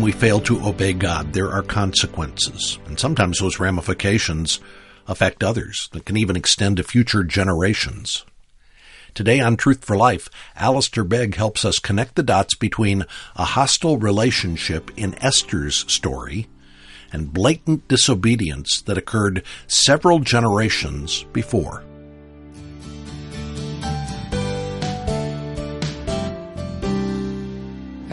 time we fail to obey God, there are consequences. And sometimes those ramifications affect others that can even extend to future generations. Today on Truth for Life, Alistair Begg helps us connect the dots between a hostile relationship in Esther's story and blatant disobedience that occurred several generations before.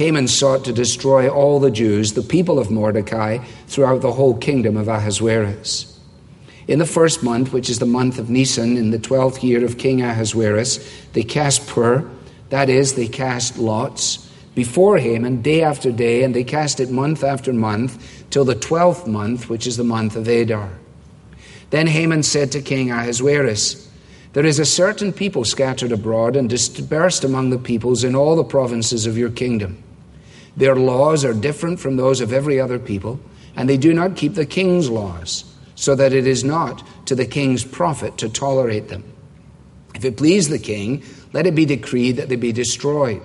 Haman sought to destroy all the Jews, the people of Mordecai, throughout the whole kingdom of Ahasuerus. In the first month, which is the month of Nisan, in the twelfth year of King Ahasuerus, they cast pur, that is, they cast lots, before Haman day after day, and they cast it month after month, till the twelfth month, which is the month of Adar. Then Haman said to King Ahasuerus, there is a certain people scattered abroad and dispersed among the peoples in all the provinces of your kingdom. Their laws are different from those of every other people, and they do not keep the king's laws, so that it is not to the king's profit to tolerate them. If it please the king, let it be decreed that they be destroyed.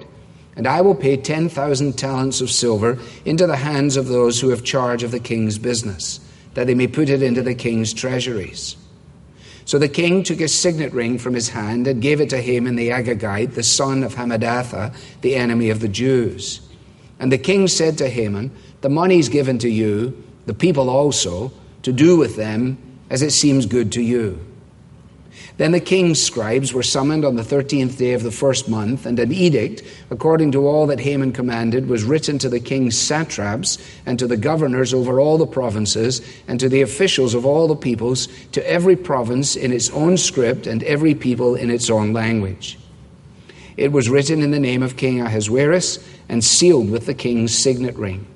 And I will pay 10,000 talents of silver into the hands of those who have charge of the king's business, that they may put it into the king's treasuries. So the king took a signet ring from his hand and gave it to Haman the Agagite, the son of Hammedatha, the enemy of the Jews. And the king said to Haman, The money is given to you, the people also, to do with them as it seems good to you. Then the king's scribes were summoned on the thirteenth day of the first month, and an edict, according to all that Haman commanded, was written to the king's satraps and to the governors over all the provinces and to the officials of all the peoples, to every province in its own script and every people in its own language. It was written in the name of King Ahasuerus and sealed with the king's signet ring.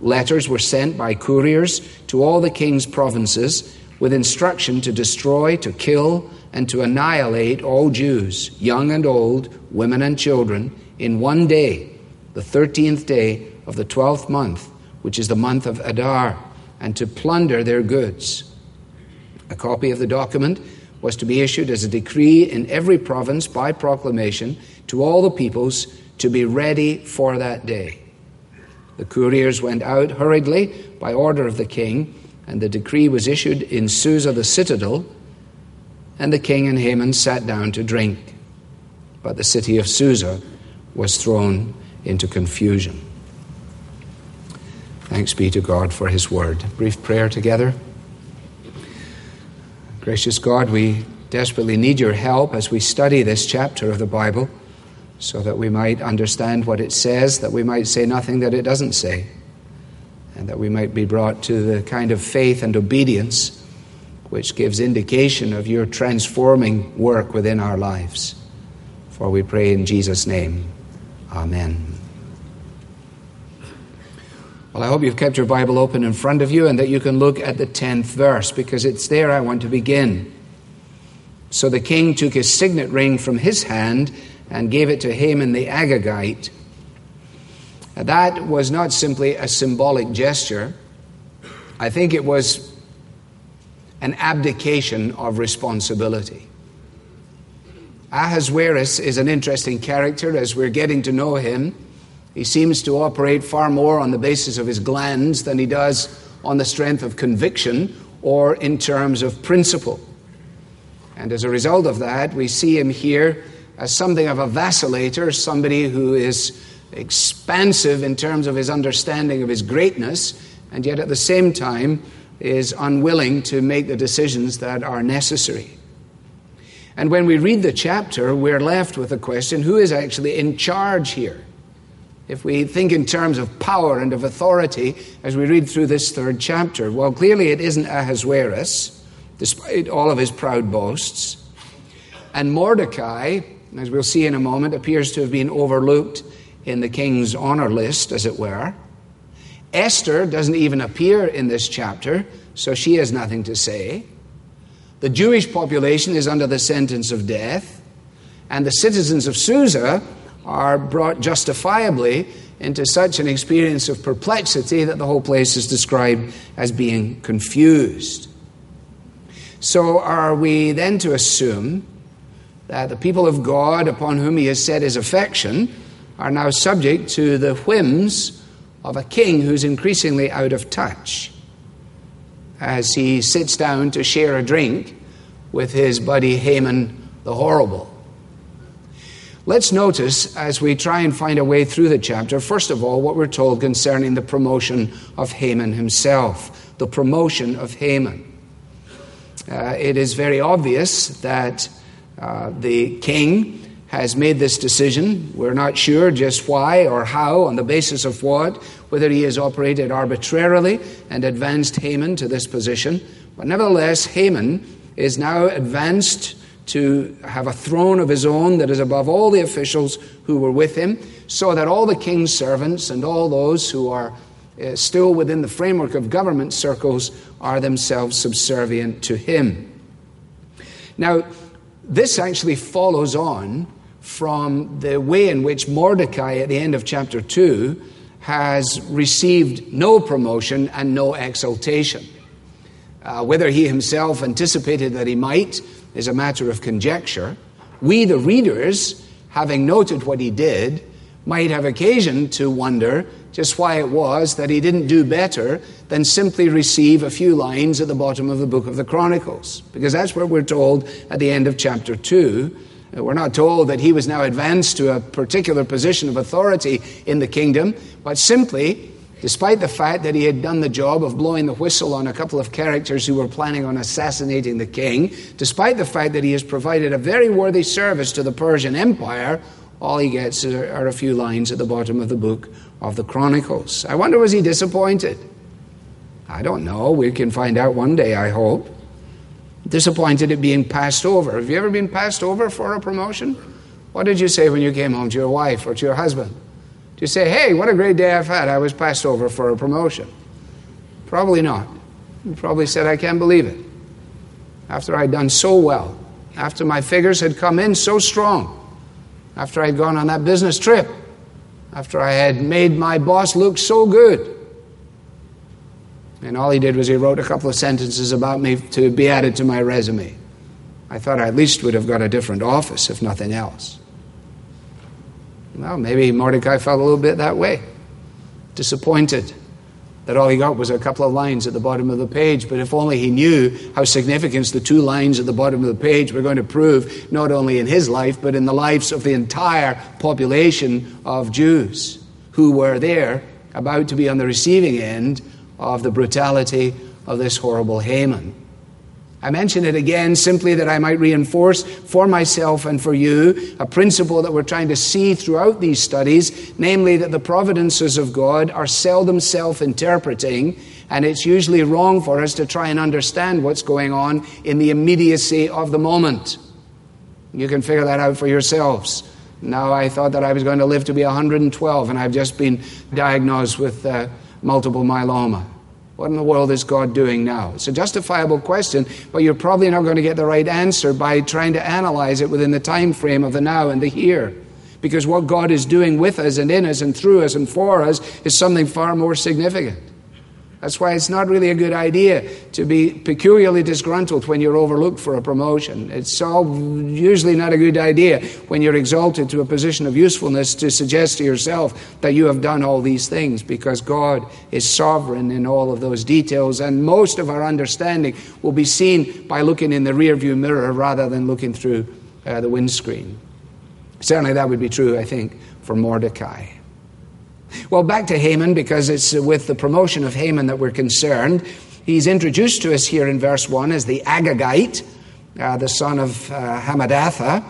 Letters were sent by couriers to all the king's provinces with instruction to destroy, to kill, and to annihilate all Jews, young and old, women and children, in one day, the 13th day of the 12th month, which is the month of Adar, and to plunder their goods. A copy of the document was to be issued as a decree in every province by proclamation to all the peoples to be ready for that day. The couriers went out hurriedly by order of the king, and the decree was issued in Susa the citadel, and the king and Haman sat down to drink. But the city of Susa was thrown into confusion. Thanks be to God for his word. Brief prayer together. Gracious God, we desperately need your help as we study this chapter of the Bible so that we might understand what it says, that we might say nothing that it doesn't say, and that we might be brought to the kind of faith and obedience which gives indication of your transforming work within our lives. For we pray in Jesus' name. Amen. Well, I hope you've kept your Bible open in front of you and that you can look at the 10th verse because it's there I want to begin. So the king took his signet ring from his hand and gave it to Haman the Agagite. That was not simply a symbolic gesture. I think it was an abdication of responsibility. Ahasuerus is an interesting character as we're getting to know him. He seems to operate far more on the basis of his glands than he does on the strength of conviction or in terms of principle. And as a result of that, we see him here as something of a vacillator, somebody who is expansive in terms of his understanding of his greatness, and yet at the same time is unwilling to make the decisions that are necessary. And when we read the chapter, we're left with the question who is actually in charge here? If we think in terms of power and of authority as we read through this third chapter, well, clearly it isn't Ahasuerus, despite all of his proud boasts. And Mordecai, as we'll see in a moment, appears to have been overlooked in the king's honor list, as it were. Esther doesn't even appear in this chapter, so she has nothing to say. The Jewish population is under the sentence of death, and the citizens of Susa are brought justifiably into such an experience of perplexity that the whole place is described as being confused. So, are we then to assume that the people of God upon whom He has set His affection are now subject to the whims of a king who's increasingly out of touch as he sits down to share a drink with his buddy Haman the Horrible. Let's notice as we try and find a way through the chapter, first of all, what we're told concerning the promotion of Haman himself. The promotion of Haman. Uh, it is very obvious that uh, the king has made this decision. We're not sure just why or how, on the basis of what, whether he has operated arbitrarily and advanced Haman to this position. But nevertheless, Haman is now advanced to have a throne of his own that is above all the officials who were with him, so that all the king's servants and all those who are uh, still within the framework of government circles are themselves subservient to him. Now, this actually follows on from the way in which Mordecai at the end of chapter 2 has received no promotion and no exaltation. Uh, whether he himself anticipated that he might is a matter of conjecture. We, the readers, having noted what he did, might have occasion to wonder just why it was that he didn't do better than simply receive a few lines at the bottom of the book of the Chronicles. Because that's what we're told at the end of chapter 2 uh, we're not told that he was now advanced to a particular position of authority in the kingdom, but simply, despite the fact that he had done the job of blowing the whistle on a couple of characters who were planning on assassinating the king, despite the fact that he has provided a very worthy service to the Persian Empire, all he gets are a few lines at the bottom of the book of the Chronicles. I wonder, was he disappointed? I don't know. We can find out one day, I hope disappointed at being passed over. Have you ever been passed over for a promotion? What did you say when you came home to your wife or to your husband? Did you say, hey, what a great day I've had? I was passed over for a promotion? Probably not. You probably said, I can't believe it. After I'd done so well, after my figures had come in so strong, after I'd gone on that business trip, after I had made my boss look so good, and all he did was he wrote a couple of sentences about me to be added to my resume. I thought I at least would have got a different office, if nothing else. Well, maybe Mordecai felt a little bit that way. Disappointed that all he got was a couple of lines at the bottom of the page. But if only he knew how significant the two lines at the bottom of the page were going to prove, not only in his life, but in the lives of the entire population of Jews who were there about to be on the receiving end of the brutality of this horrible Haman. I mention it again simply that I might reinforce for myself and for you a principle that we're trying to see throughout these studies, namely that the providences of God are seldom self interpreting, and it's usually wrong for us to try and understand what's going on in the immediacy of the moment. You can figure that out for yourselves. Now, I thought that I was going to live to be 112, and I've just been diagnosed with. Uh, multiple myeloma. What in the world is God doing now? It's a justifiable question, but you're probably not going to get the right answer by trying to analyze it within the time frame of the now and the here. Because what God is doing with us and in us and through us and for us is something far more significant. That's why it's not really a good idea to be peculiarly disgruntled when you're overlooked for a promotion. It's all usually not a good idea when you're exalted to a position of usefulness to suggest to yourself that you have done all these things because God is sovereign in all of those details. And most of our understanding will be seen by looking in the rearview mirror rather than looking through uh, the windscreen. Certainly that would be true, I think, for Mordecai. Well, back to Haman, because it's with the promotion of Haman that we're concerned. He's introduced to us here in verse 1 as the Agagite, uh, the son of uh, Hammedatha.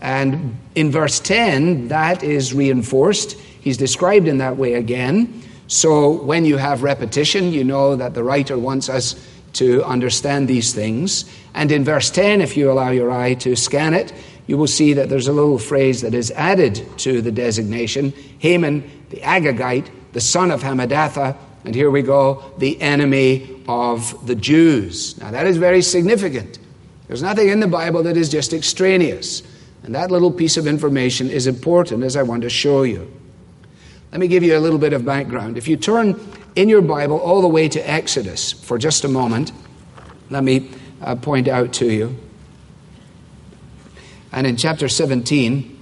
And in verse 10, that is reinforced. He's described in that way again. So when you have repetition, you know that the writer wants us to understand these things. And in verse 10, if you allow your eye to scan it, you will see that there's a little phrase that is added to the designation Haman, the Agagite, the son of Hammedatha, and here we go, the enemy of the Jews. Now that is very significant. There's nothing in the Bible that is just extraneous. And that little piece of information is important as I want to show you. Let me give you a little bit of background. If you turn in your Bible all the way to Exodus for just a moment, let me uh, point out to you. And in chapter 17,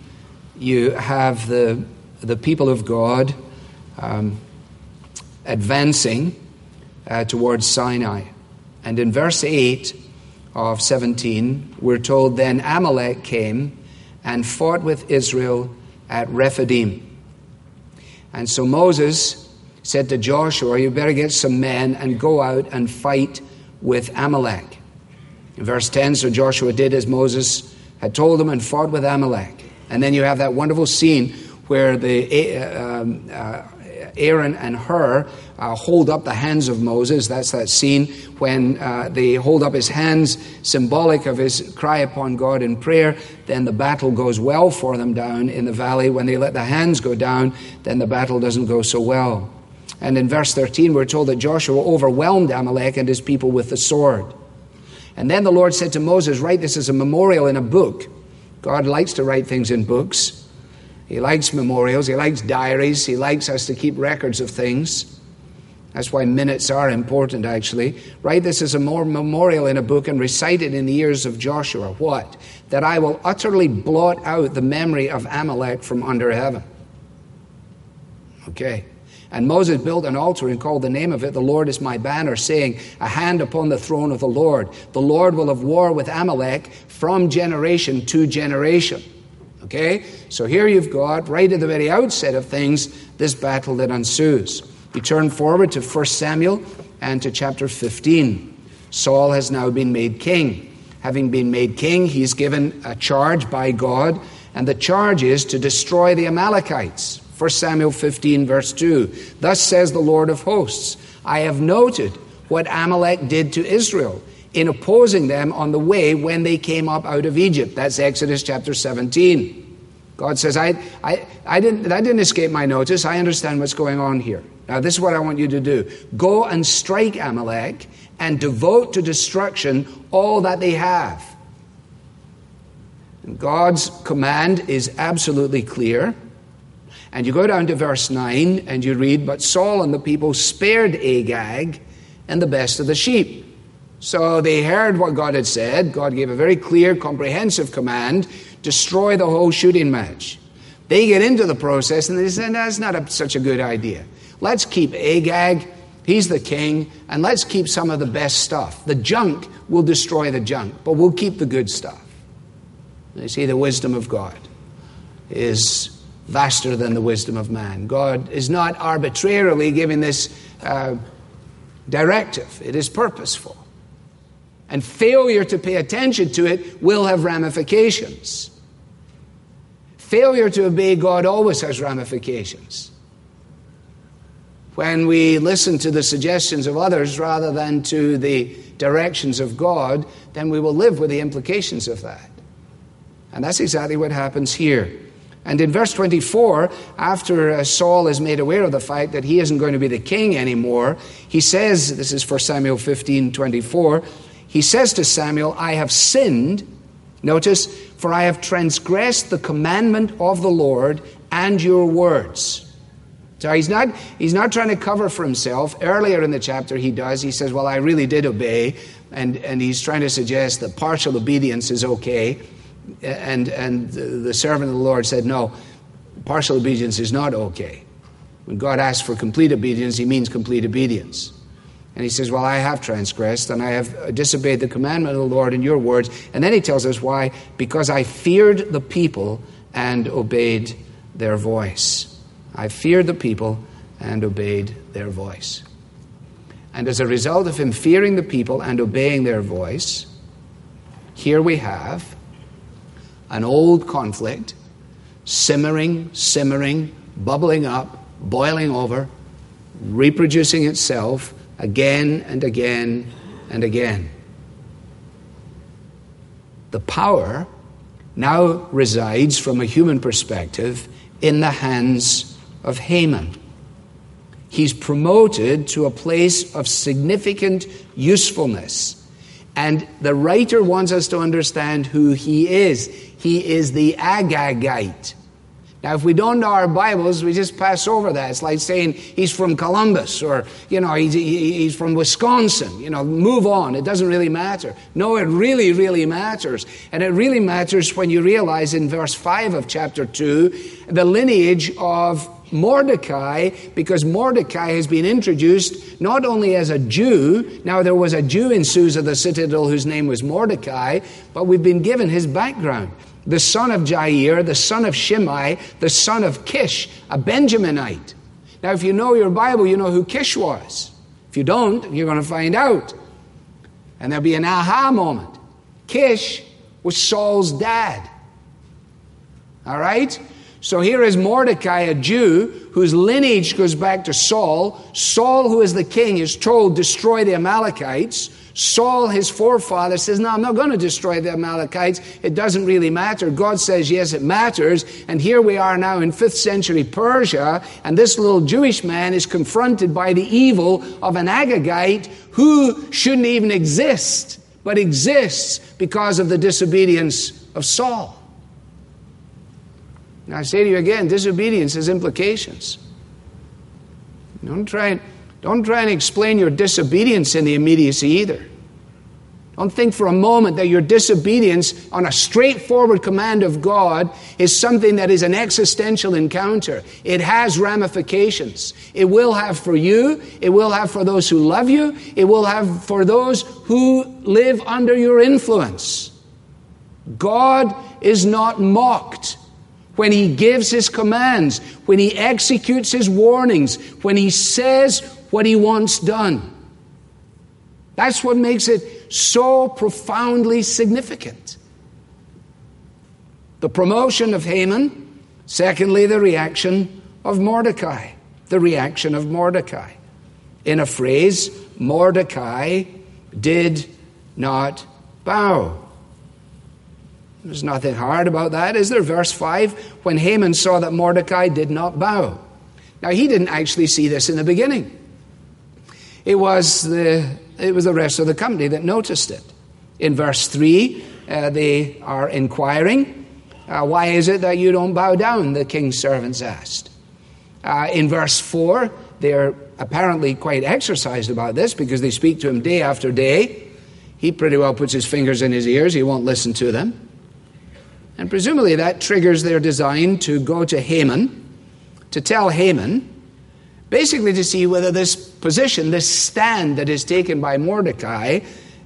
you have the, the people of God um, advancing uh, towards Sinai. And in verse 8 of 17, we're told, Then Amalek came and fought with Israel at Rephidim. And so Moses said to Joshua, You better get some men and go out and fight with Amalek. In verse 10, so Joshua did as Moses had told him and fought with Amalek. And then you have that wonderful scene where the um, uh, Aaron and Hur uh, hold up the hands of Moses. That's that scene when uh, they hold up his hands, symbolic of his cry upon God in prayer. Then the battle goes well for them down in the valley. When they let the hands go down, then the battle doesn't go so well. And in verse 13, we're told that Joshua overwhelmed Amalek and his people with the sword. And then the Lord said to Moses, Write this as a memorial in a book. God likes to write things in books. He likes memorials, he likes diaries, he likes us to keep records of things. That's why minutes are important, actually. Write this as a more memorial in a book and recite it in the ears of Joshua. What? That I will utterly blot out the memory of Amalek from under heaven. Okay. And Moses built an altar and called the name of it, The Lord is my banner, saying, A hand upon the throne of the Lord. The Lord will have war with Amalek from generation to generation. Okay? So here you've got, right at the very outset of things, this battle that ensues. You turn forward to 1 Samuel and to chapter 15. Saul has now been made king. Having been made king, he's given a charge by God, and the charge is to destroy the Amalekites. 1 Samuel 15, verse 2. Thus says the Lord of hosts I have noted what Amalek did to Israel in opposing them on the way when they came up out of Egypt. That's Exodus chapter 17. God says, I, I, I didn't, that didn't escape my notice. I understand what's going on here. Now, this is what I want you to do go and strike Amalek and devote to destruction all that they have. And God's command is absolutely clear. And you go down to verse 9 and you read, But Saul and the people spared Agag and the best of the sheep. So they heard what God had said. God gave a very clear, comprehensive command destroy the whole shooting match. They get into the process and they say, that's not a, such a good idea. Let's keep Agag, he's the king, and let's keep some of the best stuff. The junk will destroy the junk, but we'll keep the good stuff. You see, the wisdom of God is vaster than the wisdom of man. God is not arbitrarily giving this uh, directive, it is purposeful. And failure to pay attention to it will have ramifications. Failure to obey God always has ramifications. When we listen to the suggestions of others rather than to the directions of God, then we will live with the implications of that. And that's exactly what happens here. And in verse 24, after uh, Saul is made aware of the fact that he isn't going to be the king anymore, he says, this is for Samuel 15 24, he says to Samuel, I have sinned, notice, for I have transgressed the commandment of the Lord and your words. So he's not, he's not trying to cover for himself. Earlier in the chapter, he does. He says, Well, I really did obey. And, and he's trying to suggest that partial obedience is okay. And, and the servant of the Lord said, No, partial obedience is not okay. When God asks for complete obedience, he means complete obedience. And he says, Well, I have transgressed and I have disobeyed the commandment of the Lord in your words. And then he tells us why. Because I feared the people and obeyed their voice. I feared the people and obeyed their voice. And as a result of him fearing the people and obeying their voice, here we have an old conflict simmering, simmering, bubbling up, boiling over, reproducing itself again and again and again. The power now resides, from a human perspective, in the hands of Haman. He's promoted to a place of significant usefulness. And the writer wants us to understand who he is. He is the Agagite. Now, if we don't know our Bibles, we just pass over that. It's like saying he's from Columbus or, you know, he's, he's from Wisconsin. You know, move on. It doesn't really matter. No, it really, really matters. And it really matters when you realize in verse 5 of chapter 2 the lineage of Mordecai, because Mordecai has been introduced not only as a Jew, now there was a Jew in Susa, the citadel, whose name was Mordecai, but we've been given his background the son of Jair, the son of Shimei, the son of Kish, a Benjaminite. Now, if you know your Bible, you know who Kish was. If you don't, you're going to find out. And there'll be an aha moment. Kish was Saul's dad. All right? So here is Mordecai, a Jew, whose lineage goes back to Saul. Saul, who is the king, is told, destroy the Amalekites. Saul, his forefather, says, No, I'm not going to destroy the Amalekites. It doesn't really matter. God says, Yes, it matters. And here we are now in 5th century Persia, and this little Jewish man is confronted by the evil of an Agagite who shouldn't even exist, but exists because of the disobedience of Saul. Now, I say to you again disobedience has implications. Don't try and don't try and explain your disobedience in the immediacy either. Don't think for a moment that your disobedience on a straightforward command of God is something that is an existential encounter. It has ramifications. It will have for you, it will have for those who love you, it will have for those who live under your influence. God is not mocked when He gives His commands, when He executes His warnings, when He says what he wants done. That's what makes it so profoundly significant. The promotion of Haman, secondly, the reaction of Mordecai. The reaction of Mordecai. In a phrase, Mordecai did not bow. There's nothing hard about that, is there? Verse 5 when Haman saw that Mordecai did not bow. Now, he didn't actually see this in the beginning. It was the, it was the rest of the company that noticed it. In verse 3, uh, they are inquiring, uh, Why is it that you don't bow down? The king's servants asked. Uh, in verse 4, they're apparently quite exercised about this because they speak to him day after day. He pretty well puts his fingers in his ears, he won't listen to them. And presumably that triggers their design to go to Haman, to tell Haman basically to see whether this position, this stand that is taken by Mordecai,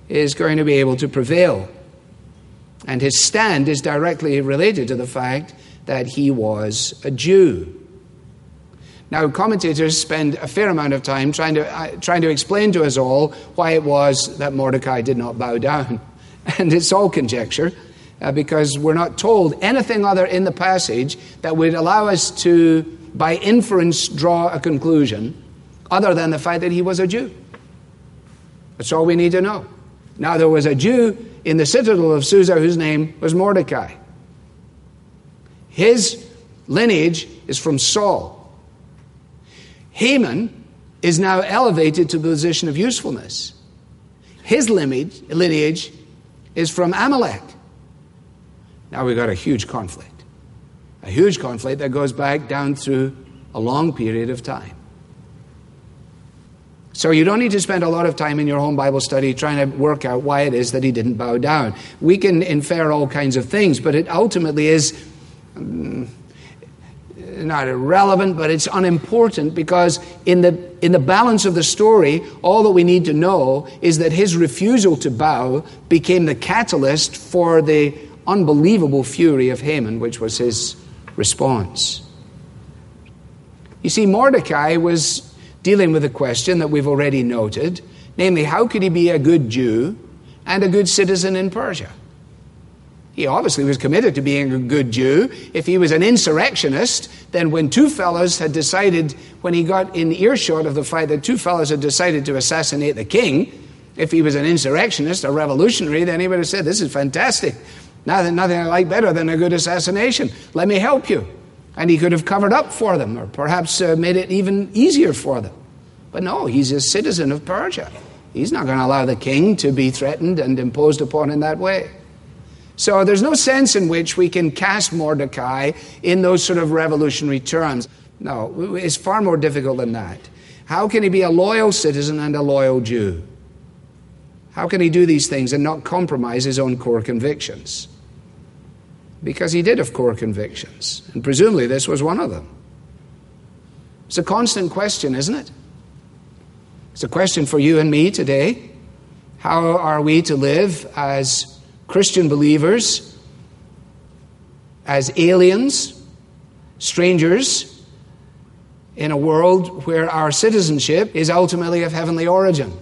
is going to be able to prevail. And his stand is directly related to the fact that he was a Jew. Now, commentators spend a fair amount of time trying to, uh, trying to explain to us all why it was that Mordecai did not bow down. And it's all conjecture, uh, because we're not told anything other in the passage that would allow us to by inference, draw a conclusion other than the fact that he was a Jew. That's all we need to know. Now, there was a Jew in the citadel of Susa whose name was Mordecai. His lineage is from Saul. Haman is now elevated to the position of usefulness. His lineage, lineage is from Amalek. Now we've got a huge conflict a huge conflict that goes back down through a long period of time. So you don't need to spend a lot of time in your home Bible study trying to work out why it is that he didn't bow down. We can infer all kinds of things, but it ultimately is um, not irrelevant, but it's unimportant because in the in the balance of the story, all that we need to know is that his refusal to bow became the catalyst for the unbelievable fury of Haman, which was his response. You see, Mordecai was dealing with a question that we've already noted namely, how could he be a good Jew and a good citizen in Persia? He obviously was committed to being a good Jew. If he was an insurrectionist, then when two fellows had decided, when he got in earshot of the fact that two fellows had decided to assassinate the king, if he was an insurrectionist, a revolutionary, then he would have said, This is fantastic. Nothing, nothing I like better than a good assassination. Let me help you. And he could have covered up for them, or perhaps uh, made it even easier for them. But no, he's a citizen of Persia. He's not going to allow the king to be threatened and imposed upon in that way. So there's no sense in which we can cast Mordecai in those sort of revolutionary terms. No, it's far more difficult than that. How can he be a loyal citizen and a loyal Jew? How can he do these things and not compromise his own core convictions? Because he did have core convictions, and presumably this was one of them. It's a constant question, isn't it? It's a question for you and me today. How are we to live as Christian believers as aliens, strangers, in a world where our citizenship is ultimately of heavenly origin.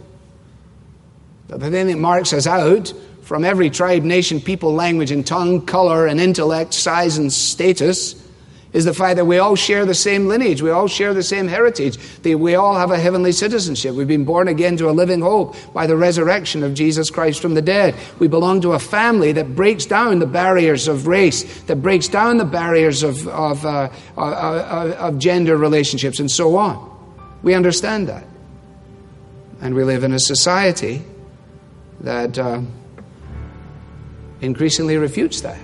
But then it marks us out from every tribe, nation, people, language, and tongue, color, and intellect, size, and status is the fact that we all share the same lineage, we all share the same heritage, we all have a heavenly citizenship. We've been born again to a living hope by the resurrection of Jesus Christ from the dead. We belong to a family that breaks down the barriers of race, that breaks down the barriers of, of, uh, uh, uh, of gender relationships, and so on. We understand that. And we live in a society that uh, increasingly refutes that.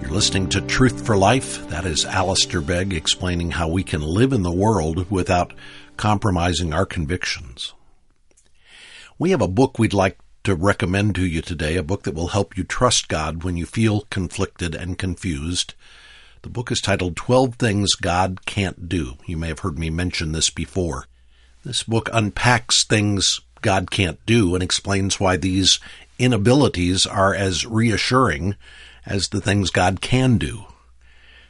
You're listening to Truth for Life. That is Alistair Begg explaining how we can live in the world without compromising our convictions. We have a book we'd like to recommend to you today, a book that will help you trust God when you feel conflicted and confused. The book is titled 12 Things God Can't Do. You may have heard me mention this before. This book unpacks things God can't do and explains why these inabilities are as reassuring as the things God can do.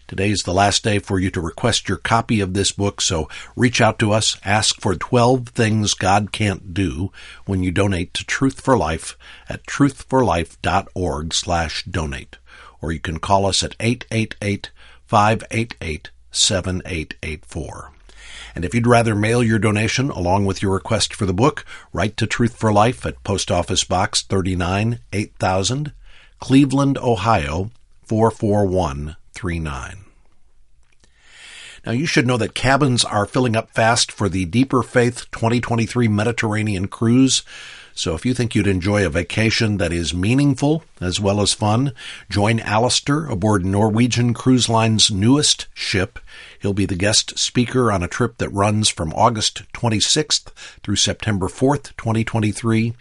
Today is the last day for you to request your copy of this book, so reach out to us, ask for 12 things God can't do when you donate to Truth for Life at truthforlife.org slash donate. Or you can call us at 888-588-7884. And if you'd rather mail your donation along with your request for the book, write to Truth for Life at Post Office Box 39 8000, Cleveland, Ohio 44139. Now you should know that cabins are filling up fast for the Deeper Faith 2023 Mediterranean cruise. So if you think you'd enjoy a vacation that is meaningful as well as fun, join Alistair aboard Norwegian Cruise Line's newest ship. He'll be the guest speaker on a trip that runs from August 26th through September 4th, 2023.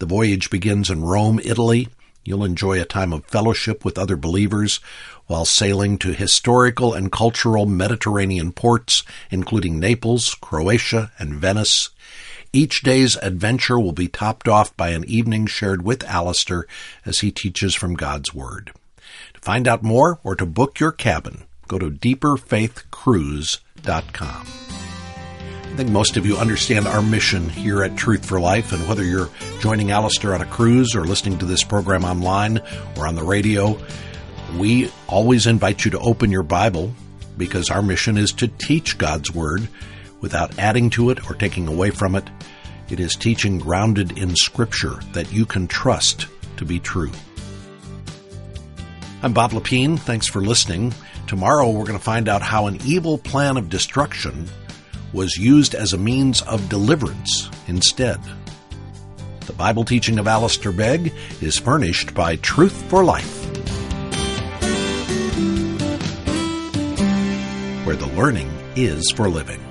The voyage begins in Rome, Italy, You'll enjoy a time of fellowship with other believers while sailing to historical and cultural Mediterranean ports, including Naples, Croatia, and Venice. Each day's adventure will be topped off by an evening shared with Alistair as he teaches from God's Word. To find out more or to book your cabin, go to deeperfaithcruise.com think most of you understand our mission here at Truth for Life, and whether you're joining Alistair on a cruise or listening to this program online or on the radio, we always invite you to open your Bible because our mission is to teach God's Word without adding to it or taking away from it. It is teaching grounded in Scripture that you can trust to be true. I'm Bob Lepine. Thanks for listening. Tomorrow we're going to find out how an evil plan of destruction was used as a means of deliverance instead. The Bible teaching of Alistair Begg is furnished by Truth for Life, where the learning is for living.